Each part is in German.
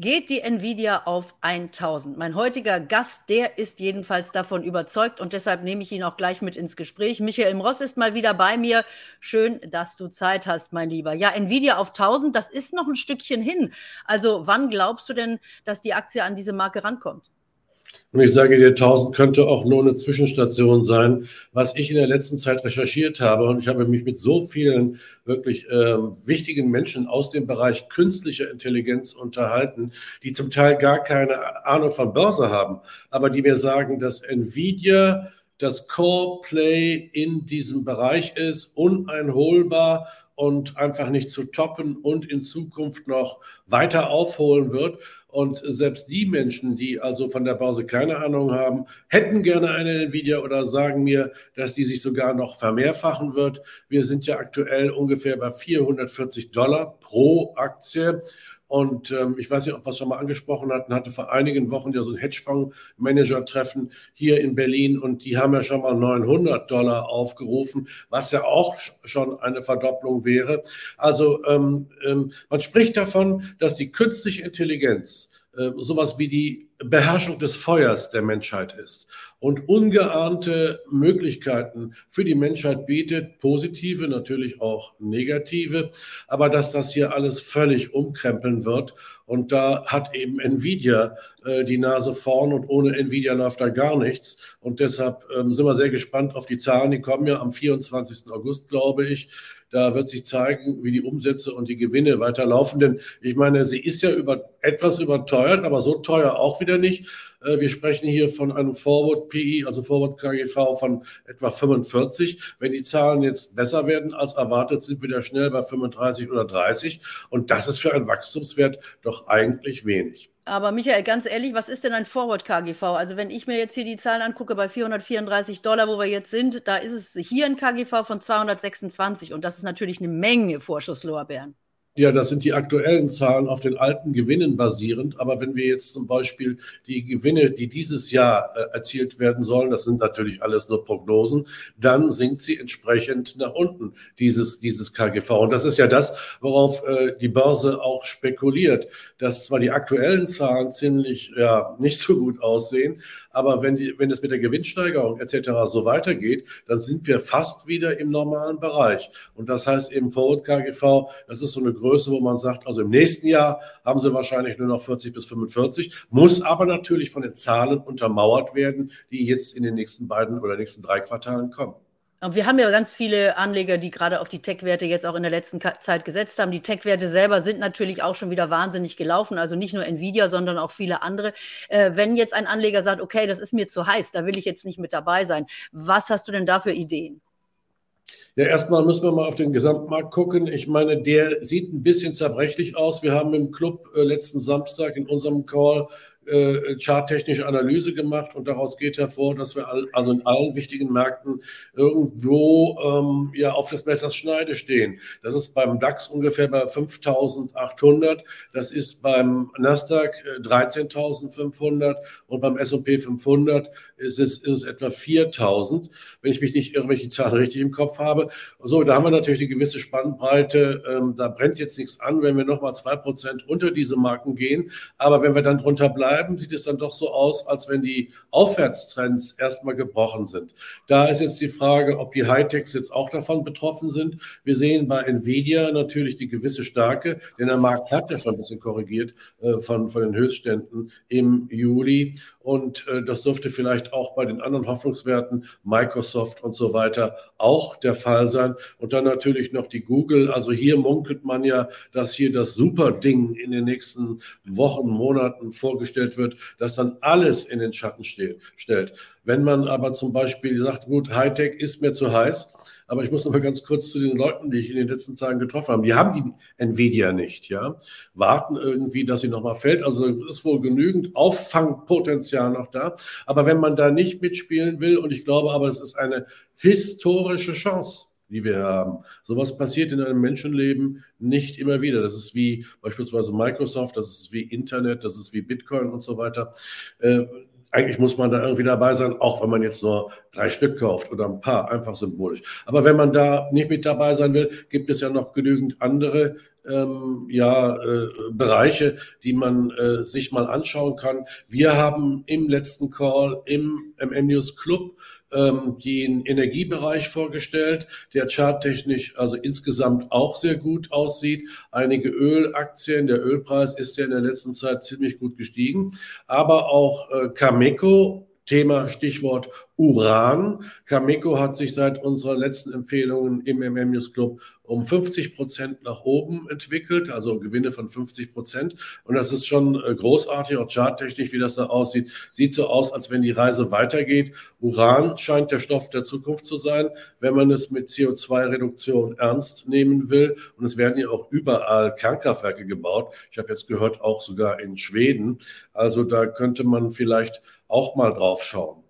geht die Nvidia auf 1000. Mein heutiger Gast, der ist jedenfalls davon überzeugt und deshalb nehme ich ihn auch gleich mit ins Gespräch. Michael Ross ist mal wieder bei mir. Schön, dass du Zeit hast, mein Lieber. Ja, Nvidia auf 1000, das ist noch ein Stückchen hin. Also wann glaubst du denn, dass die Aktie an diese Marke rankommt? Und ich sage dir, 1000 könnte auch nur eine Zwischenstation sein. Was ich in der letzten Zeit recherchiert habe, und ich habe mich mit so vielen wirklich äh, wichtigen Menschen aus dem Bereich künstlicher Intelligenz unterhalten, die zum Teil gar keine Ahnung von Börse haben, aber die mir sagen, dass Nvidia das Core Play in diesem Bereich ist, uneinholbar und einfach nicht zu toppen und in Zukunft noch weiter aufholen wird. Und selbst die Menschen, die also von der Börse keine Ahnung haben, hätten gerne eine Nvidia oder sagen mir, dass die sich sogar noch vermehrfachen wird. Wir sind ja aktuell ungefähr bei 440 Dollar pro Aktie. Und ähm, ich weiß nicht, ob wir es schon mal angesprochen hatten, hatte vor einigen Wochen ja so ein Hedgefonds-Manager-Treffen hier in Berlin und die haben ja schon mal 900 Dollar aufgerufen, was ja auch schon eine Verdopplung wäre. Also ähm, ähm, man spricht davon, dass die künstliche Intelligenz sowas wie die Beherrschung des Feuers der Menschheit ist und ungeahnte Möglichkeiten für die Menschheit bietet, positive, natürlich auch negative, aber dass das hier alles völlig umkrempeln wird. Und da hat eben Nvidia äh, die Nase vorn und ohne Nvidia läuft da gar nichts. Und deshalb ähm, sind wir sehr gespannt auf die Zahlen. Die kommen ja am 24. August, glaube ich. Da wird sich zeigen, wie die Umsätze und die Gewinne weiterlaufen. Denn ich meine, sie ist ja über, etwas überteuert, aber so teuer auch wieder nicht. Äh, wir sprechen hier von einem Forward PE, also Forward KGV von etwa 45. Wenn die Zahlen jetzt besser werden als erwartet, sind wir da schnell bei 35 oder 30. Und das ist für einen Wachstumswert doch eigentlich wenig. Aber Michael, ganz ehrlich, was ist denn ein Forward KGV? Also wenn ich mir jetzt hier die Zahlen angucke bei 434 Dollar, wo wir jetzt sind, da ist es hier ein KGV von 226 und das ist natürlich eine Menge Vorschusslorbeeren. Ja, das sind die aktuellen Zahlen auf den alten Gewinnen basierend. Aber wenn wir jetzt zum Beispiel die Gewinne, die dieses Jahr äh, erzielt werden sollen, das sind natürlich alles nur Prognosen, dann sinkt sie entsprechend nach unten, dieses, dieses KGV. Und das ist ja das, worauf äh, die Börse auch spekuliert, dass zwar die aktuellen Zahlen ziemlich ja, nicht so gut aussehen, aber wenn, die, wenn es mit der Gewinnsteigerung etc. so weitergeht, dann sind wir fast wieder im normalen Bereich. Und das heißt eben Forward KGV, das ist so eine Größe, wo man sagt, also im nächsten Jahr haben sie wahrscheinlich nur noch 40 bis 45, muss aber natürlich von den Zahlen untermauert werden, die jetzt in den nächsten beiden oder nächsten drei Quartalen kommen. Wir haben ja ganz viele Anleger, die gerade auf die Tech-Werte jetzt auch in der letzten Zeit gesetzt haben. Die Tech-Werte selber sind natürlich auch schon wieder wahnsinnig gelaufen. Also nicht nur Nvidia, sondern auch viele andere. Äh, wenn jetzt ein Anleger sagt, okay, das ist mir zu heiß, da will ich jetzt nicht mit dabei sein. Was hast du denn da für Ideen? Ja, erstmal müssen wir mal auf den Gesamtmarkt gucken. Ich meine, der sieht ein bisschen zerbrechlich aus. Wir haben im Club äh, letzten Samstag in unserem Call äh, charttechnische Analyse gemacht und daraus geht hervor, dass wir all, also in allen wichtigen Märkten irgendwo ähm, ja auf des Messers Schneide stehen. Das ist beim DAX ungefähr bei 5.800, das ist beim Nasdaq 13.500 äh, und beim S&P 500 ist es, ist es etwa 4.000, wenn ich mich nicht irre, wenn ich die Zahl richtig im Kopf habe. So, da haben wir natürlich eine gewisse Spannbreite. Ähm, da brennt jetzt nichts an, wenn wir nochmal 2% unter diese Marken gehen. Aber wenn wir dann drunter bleiben, bleiben, sieht es dann doch so aus, als wenn die Aufwärtstrends erstmal gebrochen sind. Da ist jetzt die Frage, ob die Hightechs jetzt auch davon betroffen sind. Wir sehen bei Nvidia natürlich die gewisse Stärke, denn der Markt hat ja schon ein bisschen korrigiert äh, von, von den Höchstständen im Juli. Und äh, das dürfte vielleicht auch bei den anderen Hoffnungswerten, Microsoft und so weiter, auch der Fall sein. Und dann natürlich noch die Google. Also hier munkelt man ja, dass hier das Super-Ding in den nächsten Wochen, Monaten vorgestellt wird, das dann alles in den Schatten steht, stellt. Wenn man aber zum Beispiel sagt, gut, Hightech ist mir zu heiß, aber ich muss noch mal ganz kurz zu den Leuten, die ich in den letzten Tagen getroffen habe. Die haben die Nvidia nicht, ja. Warten irgendwie, dass sie noch mal fällt. Also ist wohl genügend Auffangpotenzial noch da. Aber wenn man da nicht mitspielen will, und ich glaube aber, es ist eine historische Chance, die wir haben. Sowas passiert in einem Menschenleben nicht immer wieder. Das ist wie beispielsweise Microsoft, das ist wie Internet, das ist wie Bitcoin und so weiter. Eigentlich muss man da irgendwie dabei sein, auch wenn man jetzt nur drei Stück kauft oder ein paar, einfach symbolisch. Aber wenn man da nicht mit dabei sein will, gibt es ja noch genügend andere ähm, ja, äh, Bereiche, die man äh, sich mal anschauen kann. Wir haben im letzten Call im MM News Club ähm, den Energiebereich vorgestellt, der charttechnisch also insgesamt auch sehr gut aussieht. Einige Ölaktien, der Ölpreis ist ja in der letzten Zeit ziemlich gut gestiegen, aber auch äh, Cameco Thema Stichwort Uran. Cameco hat sich seit unserer letzten Empfehlungen im MM News Club um 50 Prozent nach oben entwickelt, also Gewinne von 50 Prozent. Und das ist schon äh, großartig, auch charttechnisch, wie das da aussieht. Sieht so aus, als wenn die Reise weitergeht. Uran scheint der Stoff der Zukunft zu sein, wenn man es mit CO2-Reduktion ernst nehmen will. Und es werden ja auch überall Kernkraftwerke gebaut. Ich habe jetzt gehört, auch sogar in Schweden. Also da könnte man vielleicht auch mal drauf schauen.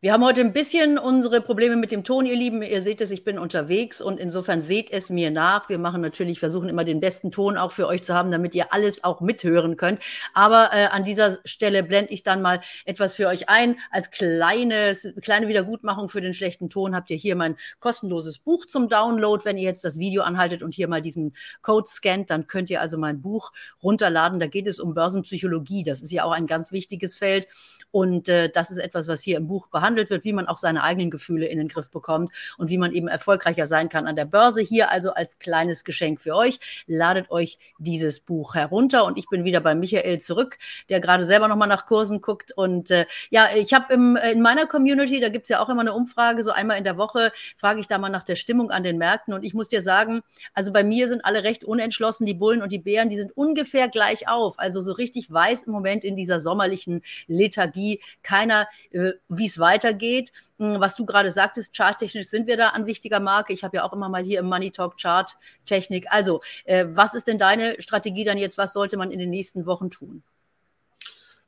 Wir haben heute ein bisschen unsere Probleme mit dem Ton, ihr Lieben. Ihr seht es, ich bin unterwegs und insofern seht es mir nach. Wir machen natürlich, versuchen immer den besten Ton auch für euch zu haben, damit ihr alles auch mithören könnt. Aber äh, an dieser Stelle blende ich dann mal etwas für euch ein. Als kleines, kleine Wiedergutmachung für den schlechten Ton habt ihr hier mein kostenloses Buch zum Download. Wenn ihr jetzt das Video anhaltet und hier mal diesen Code scannt, dann könnt ihr also mein Buch runterladen. Da geht es um Börsenpsychologie. Das ist ja auch ein ganz wichtiges Feld. Und äh, das ist etwas, was hier im Buch behandelt behandelt wird, wie man auch seine eigenen Gefühle in den Griff bekommt und wie man eben erfolgreicher sein kann an der Börse. Hier also als kleines Geschenk für euch. Ladet euch dieses Buch herunter und ich bin wieder bei Michael zurück, der gerade selber nochmal nach Kursen guckt. Und äh, ja, ich habe in meiner Community, da gibt es ja auch immer eine Umfrage, so einmal in der Woche frage ich da mal nach der Stimmung an den Märkten. Und ich muss dir sagen, also bei mir sind alle recht unentschlossen, die Bullen und die Bären, die sind ungefähr gleich auf. Also so richtig weiß im Moment in dieser sommerlichen Lethargie keiner, äh, wie es weiter weitergeht. Hm, was du gerade sagtest, charttechnisch sind wir da an wichtiger Marke. Ich habe ja auch immer mal hier im Money Talk Chart-Technik. Also, äh, was ist denn deine Strategie dann jetzt? Was sollte man in den nächsten Wochen tun?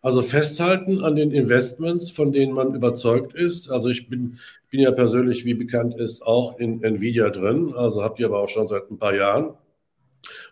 Also festhalten an den Investments, von denen man überzeugt ist. Also ich bin, bin ja persönlich, wie bekannt ist, auch in Nvidia drin. Also habt ihr aber auch schon seit ein paar Jahren.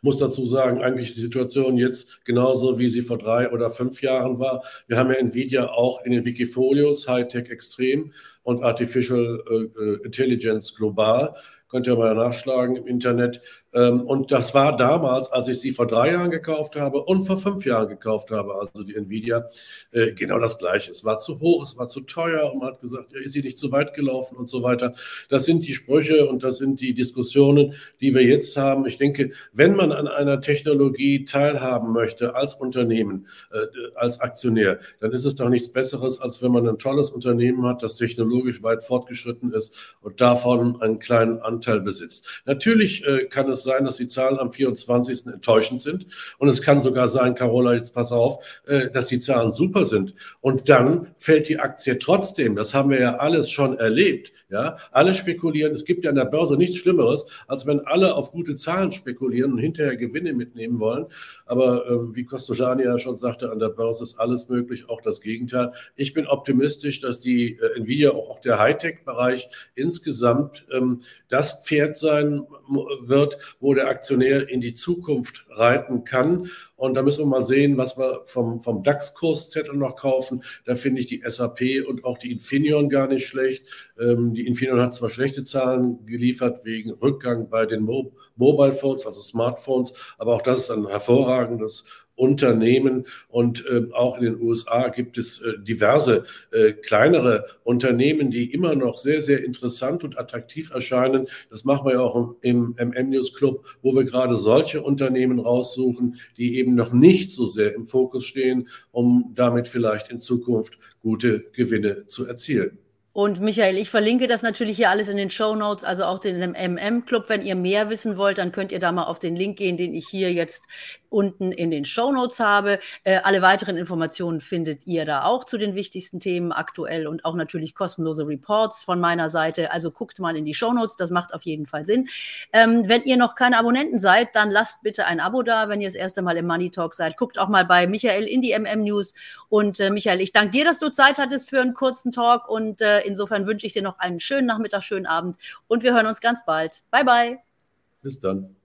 Muss dazu sagen, eigentlich die Situation jetzt genauso, wie sie vor drei oder fünf Jahren war. Wir haben ja Nvidia auch in den Wikifolios, Hightech Extrem und Artificial äh, Intelligence global. Könnt ihr mal nachschlagen im Internet. Ähm, und das war damals, als ich sie vor drei Jahren gekauft habe und vor fünf Jahren gekauft habe, also die Nvidia, äh, genau das Gleiche. Es war zu hoch, es war zu teuer und man hat gesagt, ist sie nicht zu weit gelaufen und so weiter. Das sind die Sprüche und das sind die Diskussionen, die wir jetzt haben. Ich denke, wenn man an einer Technologie teilhaben möchte als Unternehmen, äh, als Aktionär, dann ist es doch nichts Besseres, als wenn man ein tolles Unternehmen hat, das technologisch weit fortgeschritten ist und davon einen kleinen Anteil besitzt. Natürlich äh, kann es es sein, dass die Zahlen am 24. enttäuschend sind. Und es kann sogar sein, Carola, jetzt pass auf, äh, dass die Zahlen super sind. Und dann fällt die Aktie trotzdem. Das haben wir ja alles schon erlebt. Ja, alle spekulieren. Es gibt ja an der Börse nichts Schlimmeres, als wenn alle auf gute Zahlen spekulieren und hinterher Gewinne mitnehmen wollen. Aber äh, wie Costolani ja schon sagte, an der Börse ist alles möglich, auch das Gegenteil. Ich bin optimistisch, dass die äh, Nvidia, auch, auch der Hightech-Bereich insgesamt ähm, das Pferd sein wird, wo der Aktionär in die Zukunft reiten kann. Und da müssen wir mal sehen, was wir vom, vom DAX-Kurszettel noch kaufen. Da finde ich die SAP und auch die Infineon gar nicht schlecht. Ähm, die Infineon hat zwar schlechte Zahlen geliefert wegen Rückgang bei den Mo Mobile Phones, also Smartphones, aber auch das ist ein hervorragendes Unternehmen und äh, auch in den USA gibt es äh, diverse äh, kleinere Unternehmen, die immer noch sehr, sehr interessant und attraktiv erscheinen. Das machen wir ja auch im MM News Club, wo wir gerade solche Unternehmen raussuchen, die eben noch nicht so sehr im Fokus stehen, um damit vielleicht in Zukunft gute Gewinne zu erzielen. Und Michael, ich verlinke das natürlich hier alles in den Show Notes, also auch den MM-Club. Wenn ihr mehr wissen wollt, dann könnt ihr da mal auf den Link gehen, den ich hier jetzt unten in den Show Notes habe. Äh, alle weiteren Informationen findet ihr da auch zu den wichtigsten Themen aktuell und auch natürlich kostenlose Reports von meiner Seite. Also guckt mal in die Show Notes, das macht auf jeden Fall Sinn. Ähm, wenn ihr noch keine Abonnenten seid, dann lasst bitte ein Abo da. Wenn ihr das erste Mal im Money Talk seid, guckt auch mal bei Michael in die MM News. Und äh, Michael, ich danke dir, dass du Zeit hattest für einen kurzen Talk und äh, insofern wünsche ich dir noch einen schönen Nachmittag, schönen Abend und wir hören uns ganz bald. Bye bye. Bis dann.